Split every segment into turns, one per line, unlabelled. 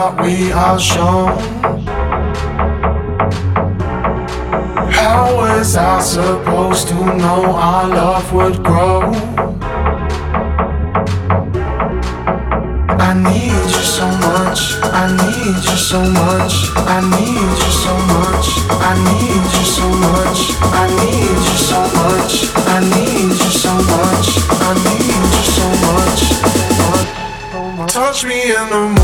what we are shown. How was I supposed to know our love would grow? I need you so much, I need you so much, I need you so much, I need you so much, I need you so much, I need you so much, I need you so much. Touch me in the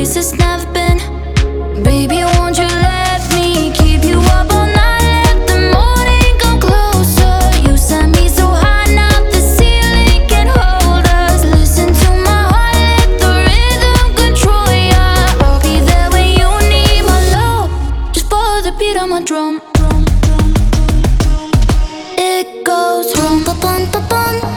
place it's never been. Baby, won't you let me keep you up all night? Let the morning come closer. You set me so high now the ceiling can hold us. Listen to my heart, let the rhythm control ya. I'll be there when you need my love. Just follow the beat of my drum. It goes rum, ba bum, ba bum.